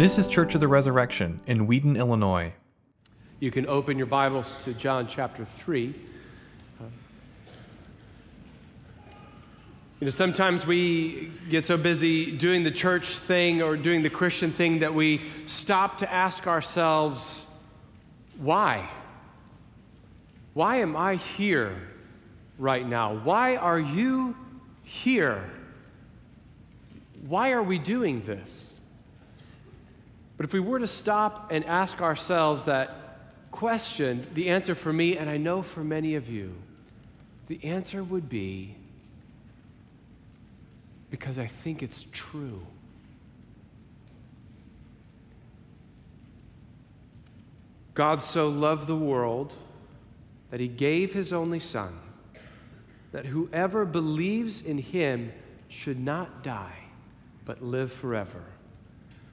This is Church of the Resurrection in Wheaton, Illinois. You can open your Bibles to John chapter 3. You know, sometimes we get so busy doing the church thing or doing the Christian thing that we stop to ask ourselves, why? Why am I here right now? Why are you here? Why are we doing this? But if we were to stop and ask ourselves that question, the answer for me, and I know for many of you, the answer would be because I think it's true. God so loved the world that he gave his only Son, that whoever believes in him should not die, but live forever.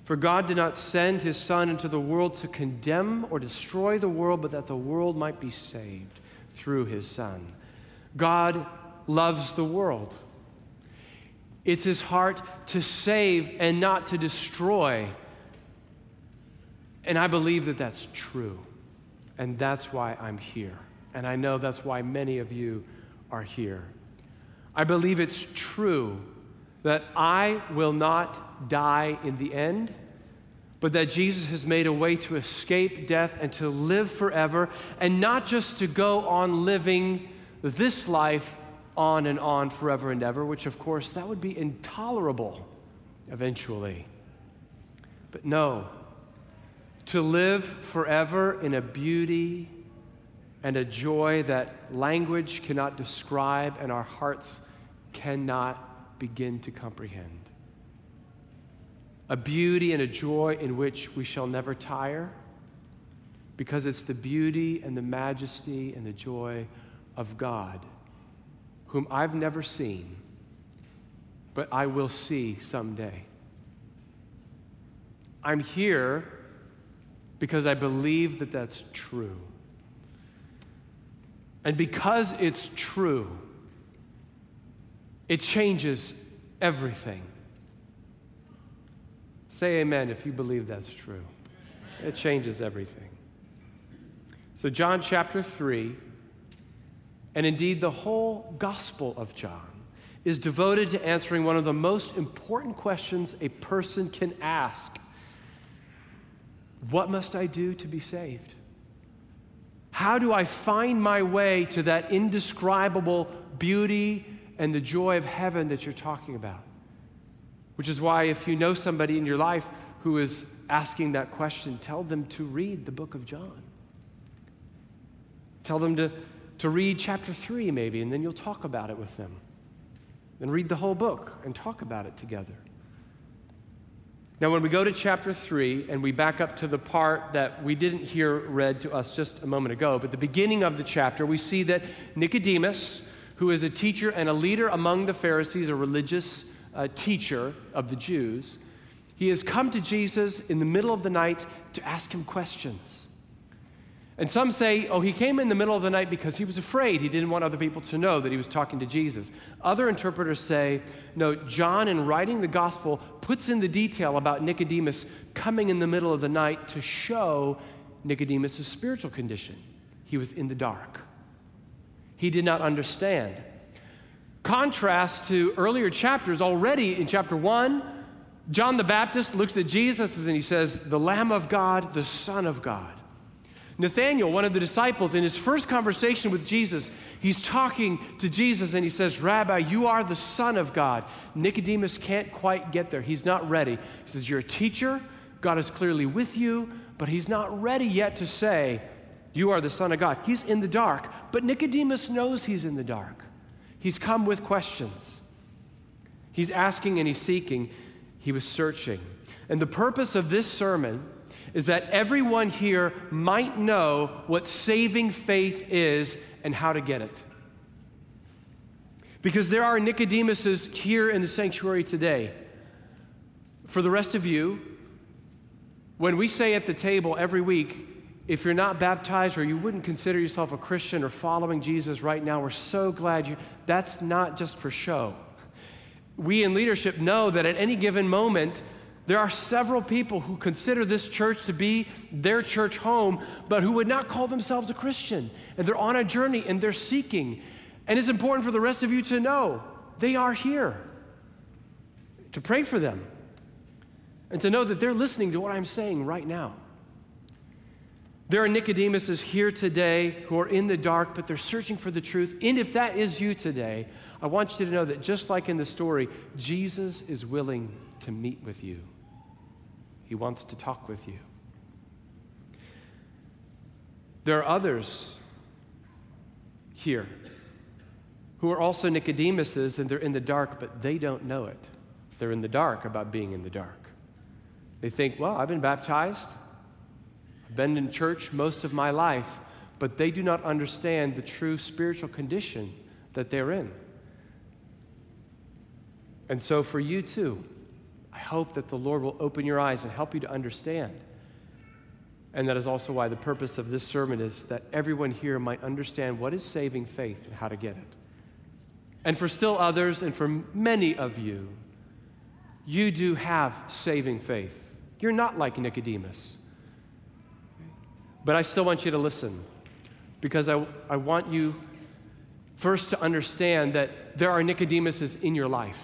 For God did not send his Son into the world to condemn or destroy the world, but that the world might be saved through his Son. God loves the world. It's his heart to save and not to destroy. And I believe that that's true. And that's why I'm here. And I know that's why many of you are here. I believe it's true that I will not die in the end, but that Jesus has made a way to escape death and to live forever, and not just to go on living this life on and on forever and ever, which of course that would be intolerable eventually. But no, to live forever in a beauty and a joy that language cannot describe and our hearts cannot begin to comprehend. A beauty and a joy in which we shall never tire because it's the beauty and the majesty and the joy of God whom I've never seen, but I will see someday. I'm here because I believe that that's true. And because it's true, it changes everything. Say amen if you believe that's true. It changes everything. So, John chapter 3 and indeed the whole Gospel of John, is devoted to answering one of the most important questions a person can ask What must I do to be saved? How do I find my way to that indescribable beauty and the joy of heaven that you're talking about? Which is why, if you know somebody in your life who is asking that question, tell them to read the book of John. Tell them to to read chapter 3 maybe, and then you'll talk about it with them. Then read the whole book and talk about it together. Now, when we go to chapter 3 and we back up to the part that we didn't hear read to us just a moment ago, but the beginning of the chapter, we see that Nicodemus, who is a teacher and a leader among the Pharisees, a religious uh, teacher of the Jews, he has come to Jesus in the middle of the night to ask him questions. And some say, oh, he came in the middle of the night because he was afraid. He didn't want other people to know that he was talking to Jesus. Other interpreters say, no, John, in writing the gospel, puts in the detail about Nicodemus coming in the middle of the night to show Nicodemus' spiritual condition. He was in the dark, he did not understand. Contrast to earlier chapters, already in chapter 1, John the Baptist looks at Jesus and he says, The Lamb of God, the Son of God. Nathanael, one of the disciples, in his first conversation with Jesus, he's talking to Jesus and he says, Rabbi, you are the Son of God. Nicodemus can't quite get there. He's not ready. He says, You're a teacher. God is clearly with you, but he's not ready yet to say, You are the Son of God. He's in the dark, but Nicodemus knows he's in the dark. He's come with questions. He's asking and he's seeking. He was searching. And the purpose of this sermon is that everyone here might know what saving faith is and how to get it. Because there are Nicodemuses here in the sanctuary today. For the rest of you, when we say at the table every week, if you're not baptized or you wouldn't consider yourself a Christian or following Jesus right now, we're so glad you. That's not just for show. We in leadership know that at any given moment, There are several people who consider this church to be their church home, but who would not call themselves a Christian. And they're on a journey and they're seeking. And it's important for the rest of you to know they are here, to pray for them, and to know that they're listening to what I'm saying right now. There are Nicodemuses here today who are in the dark, but they're searching for the truth. And if that is you today, I want you to know that just like in the story, Jesus is willing to meet with you. He wants to talk with you. There are others here who are also Nicodemuses and they're in the dark, but they don't know it. They're in the dark about being in the dark. They think, well, I've been baptized, I've been in church most of my life, but they do not understand the true spiritual condition that they're in. And so, for you too, I hope that the Lord will open your eyes and help you to understand. And that is also why the purpose of this sermon is that everyone here might understand what is saving faith and how to get it. And for still others, and for many of you, you do have saving faith. You're not like Nicodemus. But I still want you to listen because I, I want you first to understand that there are Nicodemuses in your life.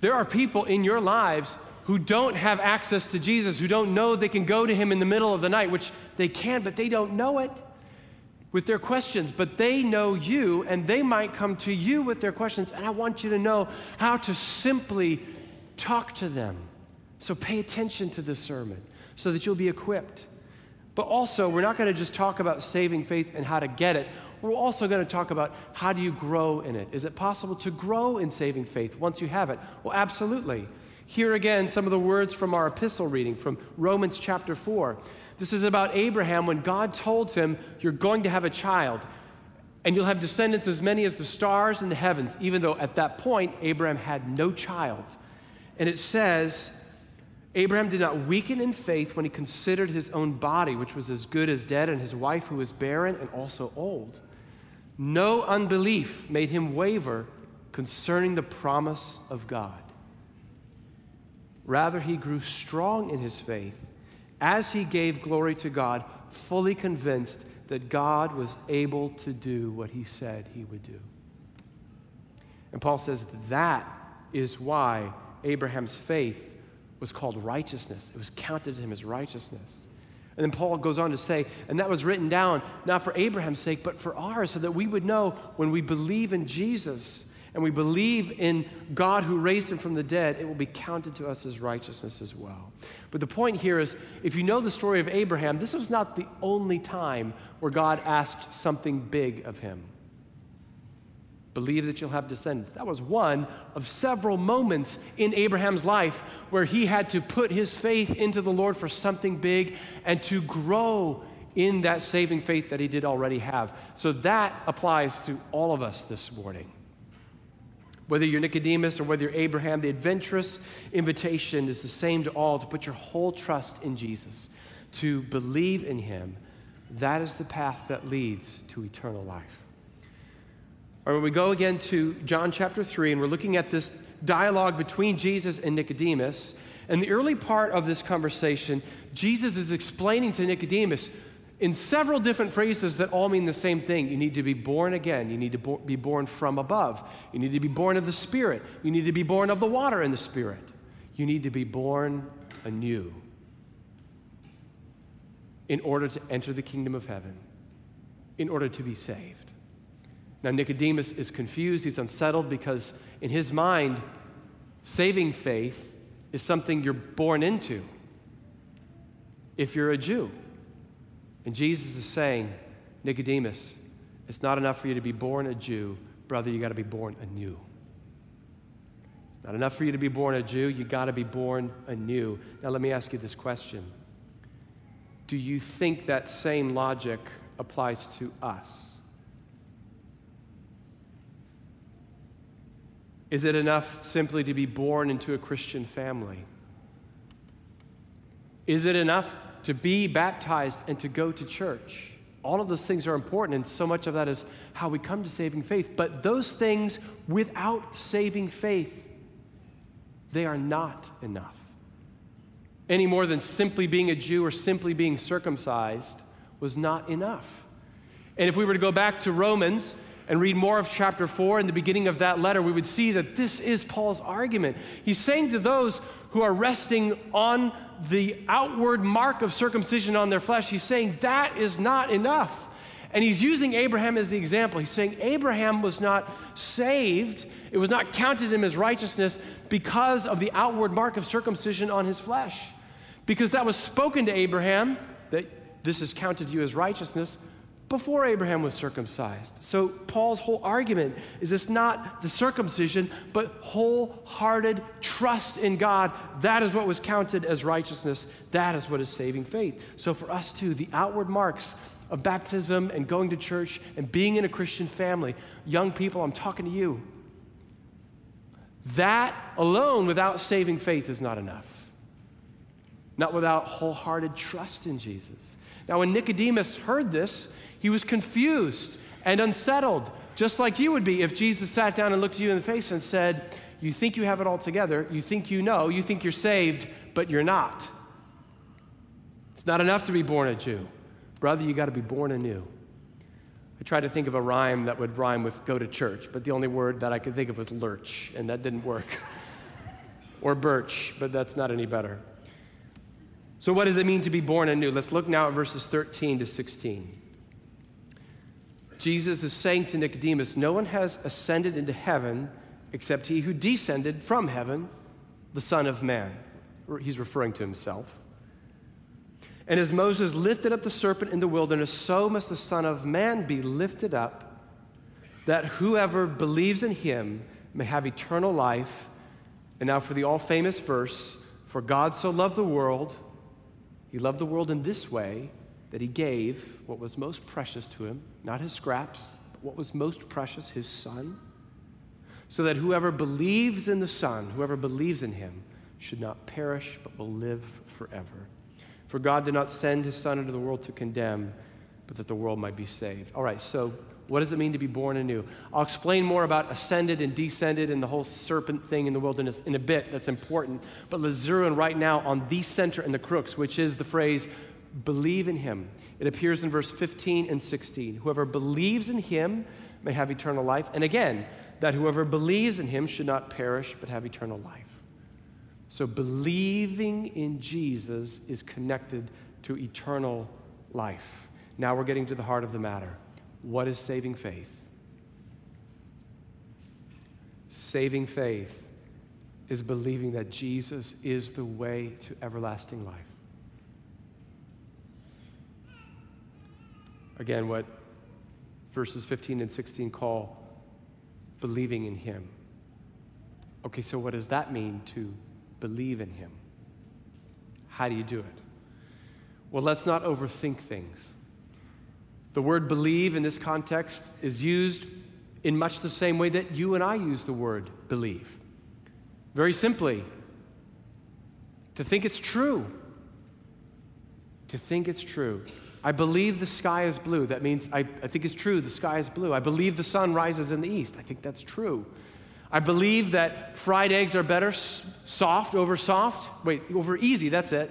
There are people in your lives who don't have access to Jesus, who don't know they can go to him in the middle of the night, which they can, but they don't know it with their questions. But they know you, and they might come to you with their questions. And I want you to know how to simply talk to them. So pay attention to this sermon so that you'll be equipped. But also, we're not going to just talk about saving faith and how to get it. We're also going to talk about how do you grow in it? Is it possible to grow in saving faith once you have it? Well, absolutely. Here again, some of the words from our epistle reading from Romans chapter 4. This is about Abraham when God told him, You're going to have a child, and you'll have descendants as many as the stars in the heavens, even though at that point Abraham had no child. And it says, Abraham did not weaken in faith when he considered his own body, which was as good as dead, and his wife, who was barren and also old. No unbelief made him waver concerning the promise of God. Rather, he grew strong in his faith as he gave glory to God, fully convinced that God was able to do what he said he would do. And Paul says that is why Abraham's faith was called righteousness. It was counted to him as righteousness. And then Paul goes on to say, and that was written down not for Abraham's sake, but for ours, so that we would know when we believe in Jesus and we believe in God who raised him from the dead, it will be counted to us as righteousness as well. But the point here is if you know the story of Abraham, this was not the only time where God asked something big of him. Believe that you'll have descendants. That was one of several moments in Abraham's life where he had to put his faith into the Lord for something big and to grow in that saving faith that he did already have. So that applies to all of us this morning. Whether you're Nicodemus or whether you're Abraham, the adventurous invitation is the same to all to put your whole trust in Jesus, to believe in him. That is the path that leads to eternal life. Or when we go again to John chapter 3, and we're looking at this dialogue between Jesus and Nicodemus, in the early part of this conversation, Jesus is explaining to Nicodemus in several different phrases that all mean the same thing. You need to be born again. You need to bo- be born from above. You need to be born of the Spirit. You need to be born of the water and the Spirit. You need to be born anew in order to enter the kingdom of heaven, in order to be saved. Now, Nicodemus is confused, he's unsettled because in his mind, saving faith is something you're born into if you're a Jew. And Jesus is saying, Nicodemus, it's not enough for you to be born a Jew, brother, you got to be born anew. It's not enough for you to be born a Jew, you got to be born anew. Now, let me ask you this question Do you think that same logic applies to us? Is it enough simply to be born into a Christian family? Is it enough to be baptized and to go to church? All of those things are important, and so much of that is how we come to saving faith. But those things without saving faith They are not enough. Any more than simply being a Jew or simply being circumcised was not enough. And if we were to go back to Romans and read more of chapter 4 in the beginning of that letter, we would see that this is Paul's argument. He's saying to those who are resting on the outward mark of circumcision on their flesh, he's saying that is not enough. And he's using Abraham as the example. He's saying Abraham was not saved, it was not counted him as righteousness because of the outward mark of circumcision on his flesh. Because that was spoken to Abraham, that this is counted to you as righteousness, before Abraham was circumcised. So, Paul's whole argument is it's not the circumcision, but wholehearted trust in God. That is what was counted as righteousness. That is what is saving faith. So, for us too, the outward marks of baptism and going to church and being in a Christian family, young people, I'm talking to you. That alone, without saving faith, is not enough. Not without wholehearted trust in Jesus. Now, when Nicodemus heard this, he was confused and unsettled, just like you would be if Jesus sat down and looked you in the face and said, You think you have it all together, you think you know, you think you're saved, but you're not. It's not enough to be born a Jew. Brother, you got to be born anew. I tried to think of a rhyme that would rhyme with go to church, but the only word that I could think of was lurch, and that didn't work. or birch, but that's not any better. So, what does it mean to be born anew? Let's look now at verses 13 to 16. Jesus is saying to Nicodemus, No one has ascended into heaven except he who descended from heaven, the Son of Man. He's referring to himself. And as Moses lifted up the serpent in the wilderness, so must the Son of Man be lifted up, that whoever believes in him may have eternal life. And now for the all famous verse For God so loved the world, he loved the world in this way that he gave what was most precious to him, not his scraps, but what was most precious, his son, so that whoever believes in the Son, whoever believes in him, should not perish, but will live forever. For God did not send his Son into the world to condemn, but that the world might be saved. All right, so what does it mean to be born anew? I'll explain more about ascended and descended and the whole serpent thing in the wilderness in a bit. That's important. But let's zero in right now on the center and the crooks, which is the phrase believe in him. It appears in verse 15 and 16. Whoever believes in him may have eternal life. And again, that whoever believes in him should not perish but have eternal life. So believing in Jesus is connected to eternal life. Now we're getting to the heart of the matter. What is saving faith? Saving faith is believing that Jesus is the way to everlasting life. Again, what verses 15 and 16 call believing in Him. Okay, so what does that mean to believe in Him? How do you do it? Well, let's not overthink things. The word believe in this context is used in much the same way that you and I use the word believe. Very simply, to think it's true. To think it's true. I believe the sky is blue. That means I, I think it's true, the sky is blue. I believe the sun rises in the east. I think that's true. I believe that fried eggs are better soft over soft. Wait, over easy, that's it.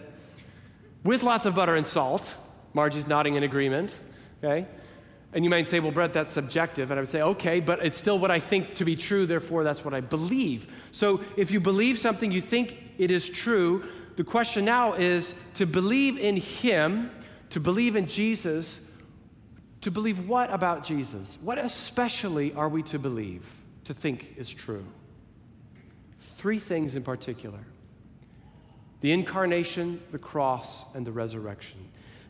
With lots of butter and salt. Margie's nodding in agreement, okay? And you might say, well, Brett, that's subjective. And I would say, okay, but it's still what I think to be true, therefore that's what I believe. So if you believe something, you think it is true. The question now is to believe in Him to believe in Jesus, to believe what about Jesus? What especially are we to believe, to think is true? Three things in particular the incarnation, the cross, and the resurrection.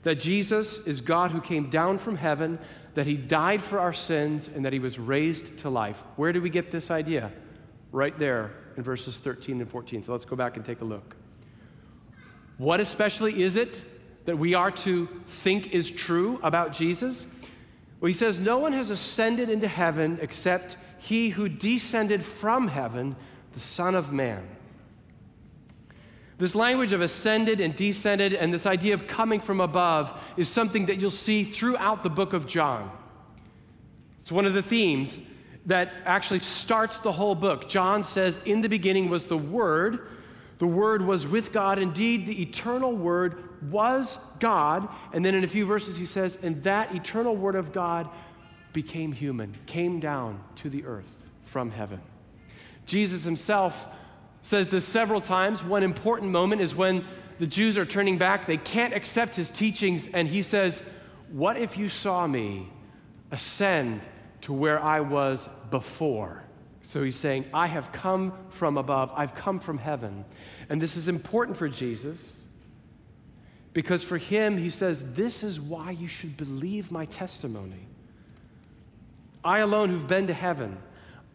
That Jesus is God who came down from heaven, that he died for our sins, and that he was raised to life. Where do we get this idea? Right there in verses 13 and 14. So let's go back and take a look. What especially is it that we are to think is true about Jesus? Well, he says, No one has ascended into heaven except he who descended from heaven, the Son of Man. This language of ascended and descended and this idea of coming from above is something that you'll see throughout the book of John. It's one of the themes. that actually starts the whole book. John says, In the beginning was the Word. The Word was with God. Indeed, the eternal Word was God. And then in a few verses, he says, And that eternal Word of God became human, came down to the earth from heaven. Jesus himself says this several times. One important moment is when the Jews are turning back, they can't accept his teachings, and he says, What if you saw me ascend to where I was before? So he's saying, I have come from above, I've come from heaven. And this is important for Jesus because for him, he says, This is why you should believe my testimony. I alone who've been to heaven,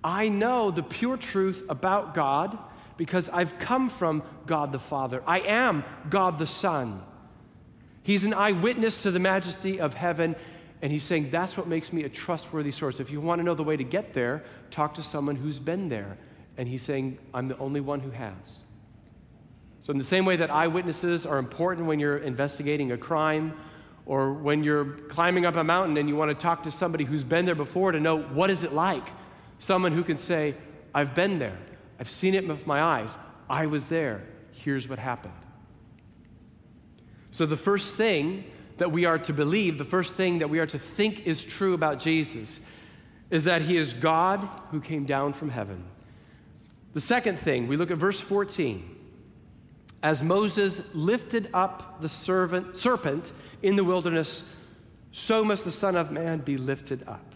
I know the pure truth about God because I've come from God the Father. I am God the Son. He's an eyewitness to the majesty of heaven, and he's saying that's what makes me a trustworthy source. If you want to know the way to get there, talk to someone who's been there. And he's saying, I'm the only one who has. So, in the same way that eyewitnesses are important when you're investigating a crime, or when you're climbing up a mountain and you want to talk to somebody who's been there before to know what is it like, someone who can say, I've been there. I've seen it with my eyes. I was there. Here's what happened. So, the first thing that we are to believe, the first thing that we are to think is true about Jesus, is that he is God who came down from heaven. The second thing, we look at verse 14. As Moses lifted up the servant, serpent in the wilderness, so must the Son of Man be lifted up.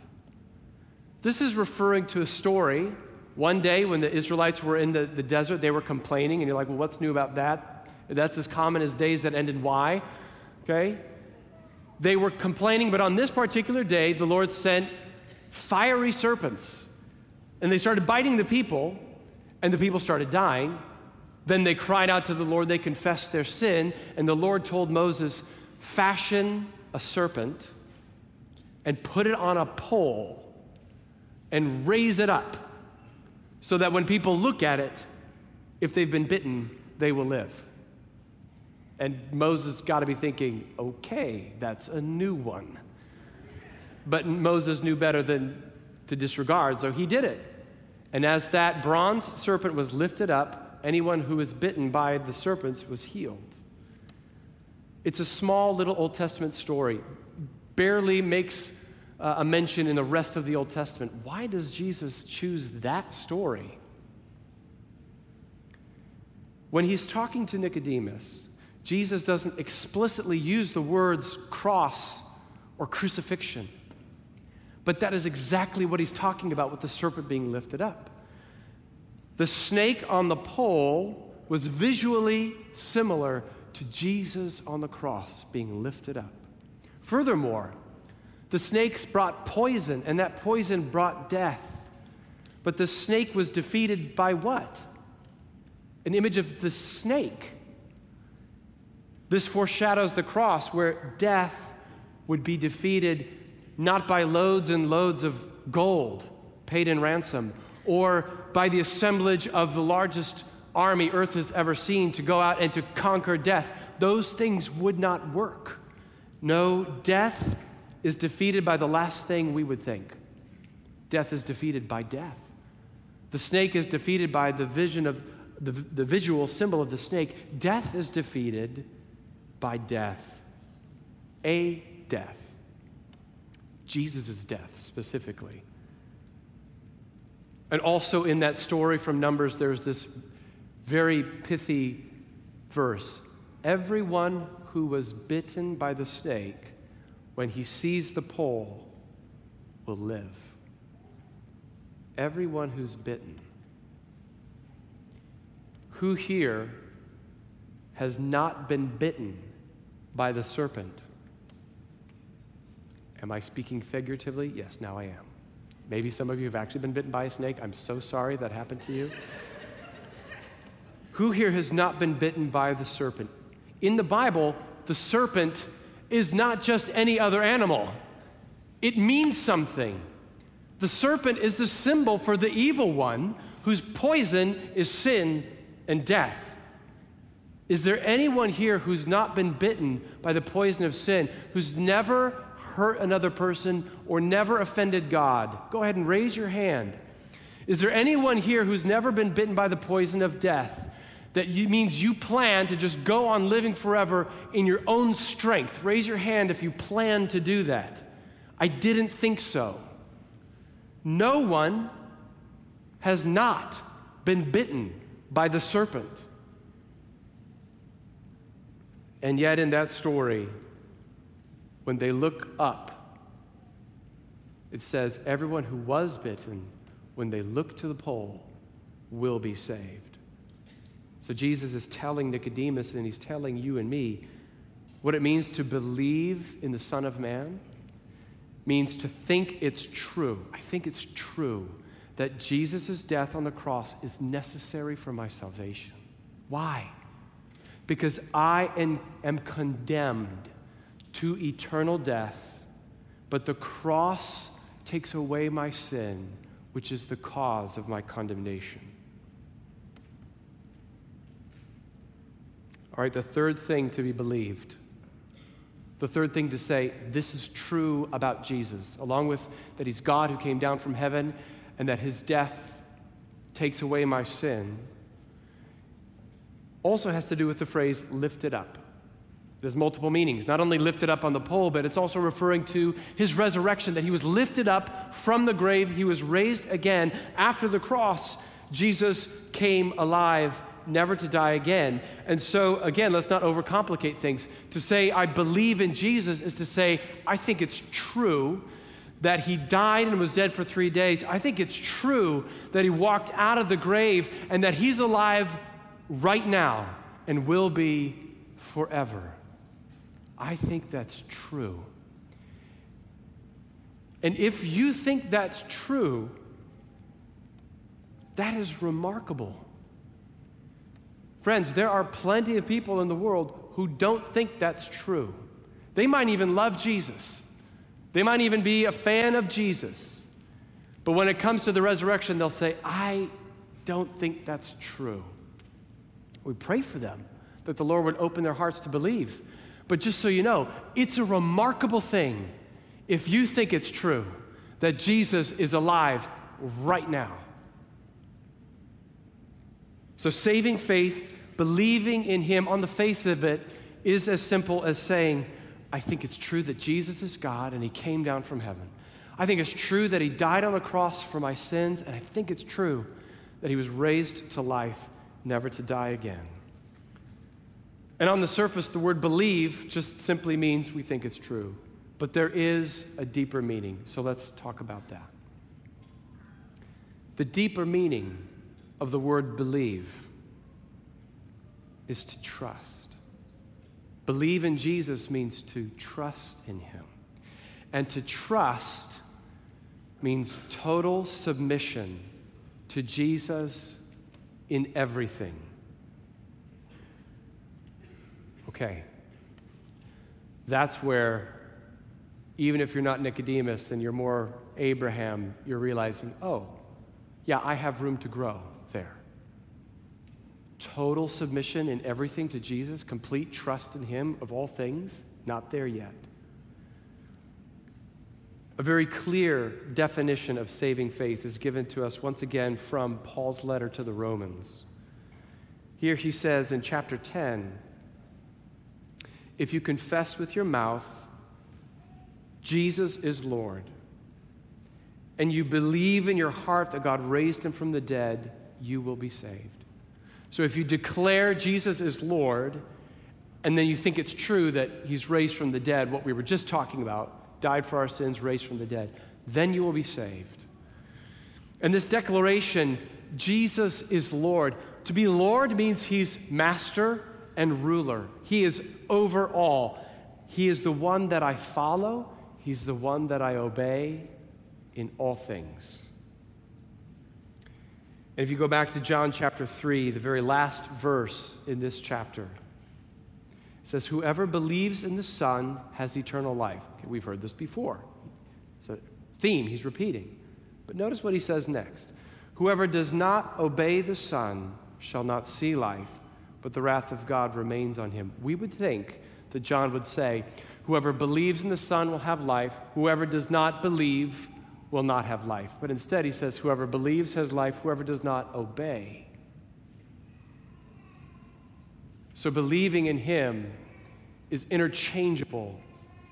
This is referring to a story one day, when the Israelites were in the, the desert, they were complaining, and you're like, well, what's new about that? That's as common as days that end in Y. Okay? They were complaining, but on this particular day, the Lord sent fiery serpents. And they started biting the people, and the people started dying. Then they cried out to the Lord, they confessed their sin, and the Lord told Moses, Fashion a serpent and put it on a pole and raise it up so that when people look at it, if they've been bitten, they will live. And Moses got to be thinking, okay, that's a new one. But Moses knew better than to disregard, so he did it. And as that bronze serpent was lifted up, anyone who was bitten by the serpents was healed. It's a small little Old Testament story, barely makes uh, a mention in the rest of the Old Testament. Why does Jesus choose that story? When he's talking to Nicodemus, Jesus doesn't explicitly use the words cross or crucifixion. But that is exactly what he's talking about with the serpent being lifted up. The snake on the pole was visually similar to Jesus on the cross being lifted up. Furthermore, the snakes brought poison, and that poison brought death. But the snake was defeated by what? An image of the snake. This foreshadows the cross, where death would be defeated not by loads and loads of gold paid in ransom, or by the assemblage of the largest army earth has ever seen to go out and to conquer death. Those things would not work. No, death is defeated by the last thing we would think death is defeated by death. The snake is defeated by the vision of the, the visual symbol of the snake. Death is defeated by death. A death. Jesus' death specifically. And also in that story from Numbers, there's this very pithy verse. Everyone who was bitten by the snake when he sees the pole, will live. Everyone who's bitten. Who here has not been bitten by the serpent? Am I speaking figuratively? Yes, now I am. Maybe some of you have actually been bitten by a snake. I'm so sorry that happened to you. Who here has not been bitten by the serpent? In the Bible, the serpent is not just any other animal, it means something. The serpent is the symbol for the evil one whose poison is sin and death. Is there anyone here who's not been bitten by the poison of sin, who's never hurt another person or never offended God? Go ahead and raise your hand. Is there anyone here who's never been bitten by the poison of death? That you, means you plan to just go on living forever in your own strength. Raise your hand if you plan to do that. I didn't think so. No one has not been bitten by the serpent. And yet, in that story, when they look up, it says, Everyone who was bitten, when they look to the pole, will be saved. So, Jesus is telling Nicodemus and he's telling you and me what it means to believe in the Son of Man means to think it's true. I think it's true that Jesus' death on the cross is necessary for my salvation. Why? Because I am, am condemned to eternal death, but the cross takes away my sin, which is the cause of my condemnation. All right, the third thing to be believed the third thing to say, this is true about Jesus, along with that he's God who came down from heaven and that his death takes away my sin, also has to do with the phrase lifted up. There's multiple meanings. Not only lifted up on the pole, but it's also referring to his resurrection, that he was lifted up from the grave, he was raised again. After the cross, Jesus came alive never to die again. And so, again, let's not overcomplicate things. To say, I believe in Jesus, is to say, I think it's true that he died and was dead for three days. I think it's true that he walked out of the grave and that he's alive right now and will be forever. I think that's true. And if you think that's true, that is remarkable. Friends, there are plenty of people in the world who don't think that's true. They might even love Jesus, they might even be a fan of Jesus. But when it comes to the resurrection, they'll say, I don't think that's true. We pray for them that the Lord would open their hearts to believe. But just so you know, it's a remarkable thing if you think it's true that Jesus is alive right now. So, saving faith believing in Him on the face of it is as simple as saying, I think it's true that Jesus is God and He came down from heaven. I think it's true that He died on the cross for my sins, and I think it's true that He was raised to life, never to die again. And on the surface, the word believe just simply means we think it's true. But there is a deeper meaning, so let's talk about that. The deeper meaning of the word believe is to trust. Believe in Jesus means to trust in him. And to trust means total submission to Jesus in everything. Okay. That's where, even if you're not Nicodemus and you're more Abraham, you're realizing, oh, yeah, I have room to grow there total submission in everything to Jesus, complete trust in Him of all things, not there yet. A very clear definition of saving faith is given to us once again from Paul's letter to the Romans. Here he says in chapter 10 if you confess with your mouth Jesus is Lord, and you believe in your heart that God raised him from the dead, you will be saved. So if you declare Jesus is Lord, and then you think it's true that he's raised from the dead, what we were just talking about, died for our sins, raised from the dead, then you will be saved. And this declaration, Jesus is Lord. To be Lord means he's master and ruler, he is over all. He is the one that I follow, he's the one that I obey in all things. And if you go back to John chapter 3, the very last verse in this chapter, it says, Whoever believes in the Son has eternal life. Okay, we've heard this before. It's a theme he's repeating. But notice what he says next Whoever does not obey the Son shall not see life, but the wrath of God remains on him. We would think that John would say, Whoever believes in the Son will have life, whoever does not believe will not have life. But instead, he says, Whoever believes has life, whoever does not obey. So believing in him is interchangeable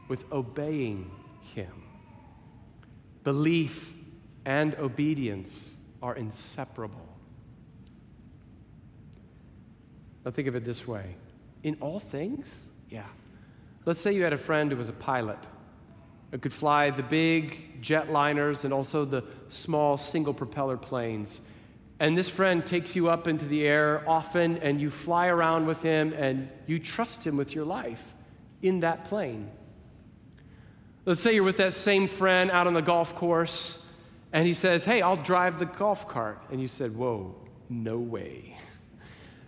with obeying him. Belief and obedience are inseparable. Now, think of it this way in all things, yeah. Let's say you had a friend who was a pilot who could fly the big jetliners and also the small single propeller planes. And this friend takes you up into the air often, and you fly around with him, and you trust him with your life in that plane. Let's say you're with that same friend out on the golf course, and he says, Hey, I'll drive the golf cart. And you said, Whoa, no way.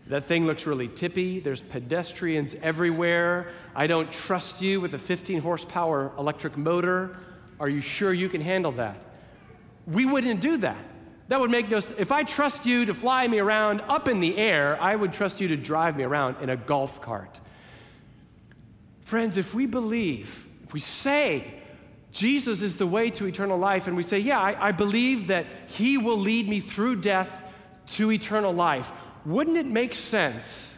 That thing looks really tippy. There's pedestrians everywhere. I don't trust you with a 15 horsepower electric motor. Are you sure you can handle that? We wouldn't do that. That would make no sense. If I trust you to fly me around up in the air, I would trust you to drive me around in a golf cart. Friends, if we believe, if we say Jesus is the way to eternal life, and we say, Yeah, I, I believe that He will lead me through death to eternal life, wouldn't it make sense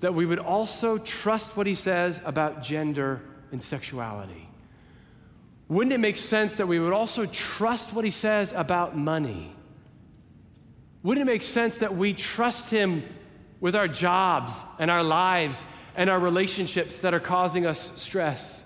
that we would also trust what he says about gender and sexuality? Wouldn't it make sense that we would also trust what he says about money? Wouldn't it make sense that we trust him with our jobs and our lives and our relationships that are causing us stress?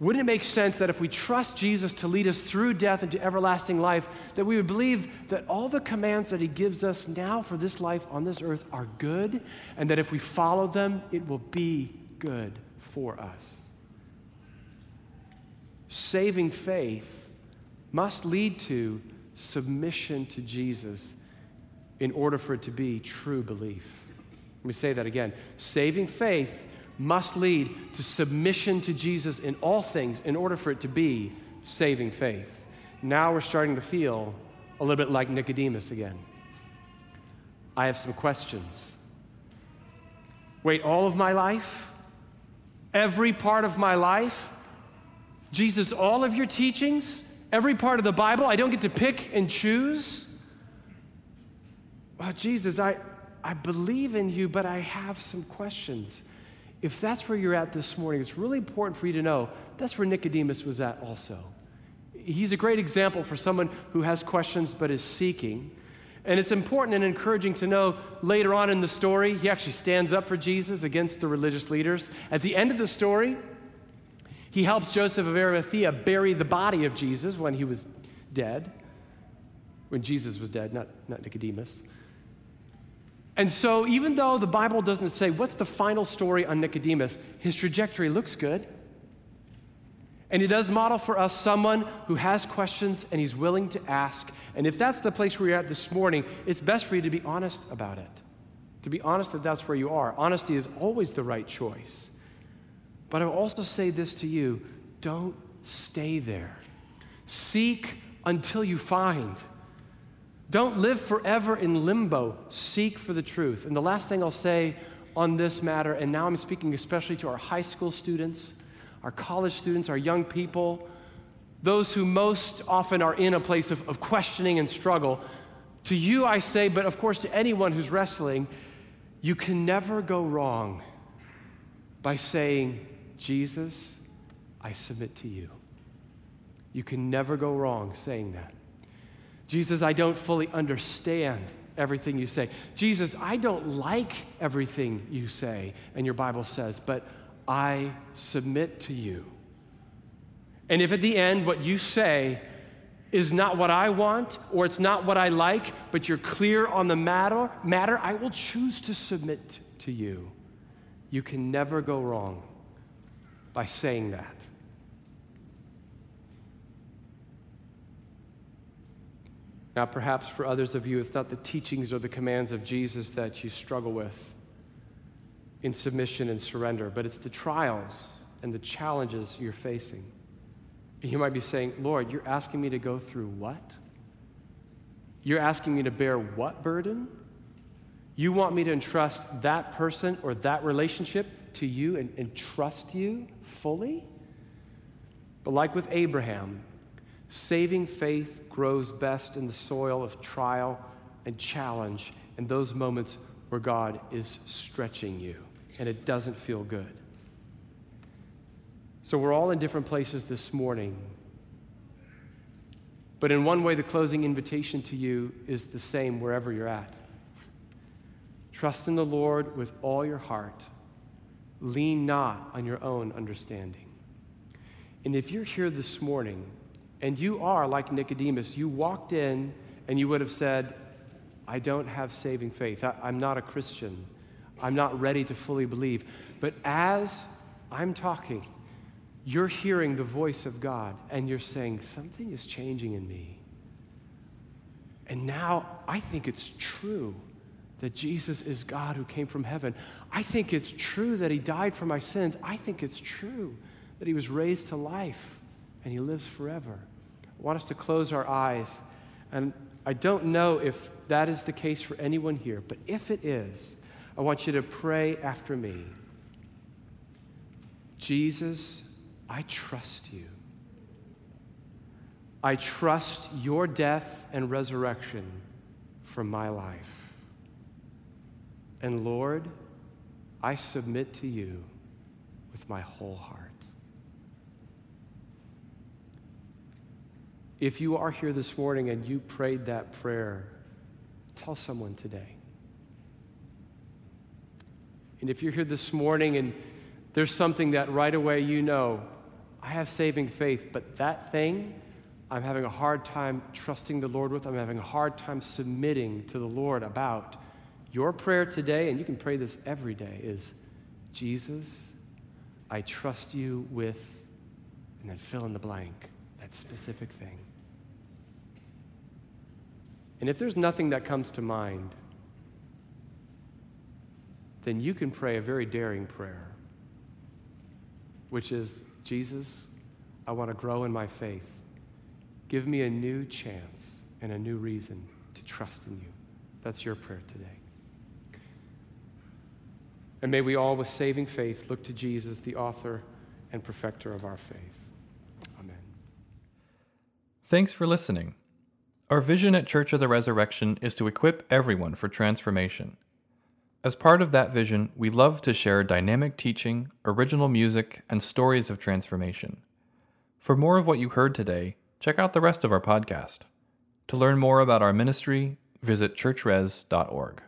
Wouldn't it make sense that if we trust Jesus to lead us through death into everlasting life, that we would believe that all the commands that he gives us now for this life on this earth are good, and that if we follow them, it will be good for us? Saving faith must lead to submission to Jesus in order for it to be true belief. Let me say that again. Saving faith must lead to submission to Jesus in all things in order for it to be saving faith. Now we're starting to feel a little bit like Nicodemus again. I have some questions. Wait, all of my life? Every part of my life? Jesus, all of your teachings? Every part of the Bible? I don't get to pick and choose? Well, Jesus, I, I believe in you, but I have some questions if that's where you're at this morning, it's really important for you to know that's where Nicodemus was at also. He's a great example for someone who has questions but is seeking. And it's important and encouraging to know later on in the story, he actually stands up for Jesus against the religious leaders. At the end of the story, he helps Joseph of Arimathea bury the body of Jesus when he was dead, when Jesus was dead, not, not Nicodemus. And so, even though the Bible doesn't say what's the final story on Nicodemus, his trajectory looks good. And he does model for us someone who has questions and he's willing to ask. And if that's the place where you're at this morning, it's best for you to be honest about it. To be honest that that's where you are. Honesty is always the right choice. But I will also say this to you don't stay there. Seek until you find. Don't live forever in limbo. Seek for the truth. And the last thing I'll say on this matter, and now I'm speaking especially to our high school students, our college students, our young people, those who most often are in a place of, of questioning and struggle. To you, I say, but of course to anyone who's wrestling, you can never go wrong by saying, Jesus, I submit to you. You can never go wrong saying that. Jesus, I don't fully understand everything you say. Jesus, I don't like everything you say and your Bible says, but I submit to you. And if at the end what you say is not what I want or it's not what I like, but you're clear on the matter, matter I will choose to submit to you. You can never go wrong by saying that. Now, perhaps for others of you, it's not the teachings or the commands of Jesus that you struggle with in submission and surrender, but it's the trials and the challenges you're facing. And You might be saying, Lord, you're asking me to go through what? You're asking me to bear what burden? You want me to entrust that person or that relationship to you and, and trust you fully? But like with Abraham, saving faith grows best in the soil of trial and challenge and those moments where God is stretching you and it doesn't feel good. So we're all in different places this morning. But in one way, the closing invitation to you is the same wherever you're at. Trust in the Lord with all your heart. Lean not on your own understanding. And if you're here this morning and you are like Nicodemus, you walked in and you would have said, I don't have saving faith. I, am not a Christian. I'm not ready to fully believe. But as I'm talking, you're hearing the voice of God and you're saying, Something is changing in me. And now I think it's true that Jesus is God who came from heaven. I think it's true that He died for my sins. I think it's true that He was raised to life and He lives forever. I want us to close our eyes and I don't know if that is the case for anyone here, but if it is, I want you to pray after me. Jesus, I trust you. I trust your death and resurrection for my life. And Lord, I submit to you with my whole heart. If you are here this morning and you prayed that prayer, tell someone today. And if you're here this morning and there's something that right away you know, I have saving faith, but that thing I'm having a hard time trusting the Lord with, I'm having a hard time submitting to the Lord about. Your prayer today, and you can pray this every day, is Jesus, I trust you with, and then fill in the blank, that specific thing. And if there's nothing that comes to mind, then you can pray a very daring prayer, which is Jesus, I want to grow in my faith. Give me a new chance and a new reason to trust in you. That's your prayer today. And may we all, with saving faith, look to Jesus, the author and perfecter of our faith. Amen. Thanks for listening. Our vision at Church of the Resurrection is to equip everyone for transformation. As part of that vision, we love to share dynamic teaching, original music, and stories of transformation. For more of what you heard today, check out the rest of our podcast. To learn more about our ministry, visit churchres.org.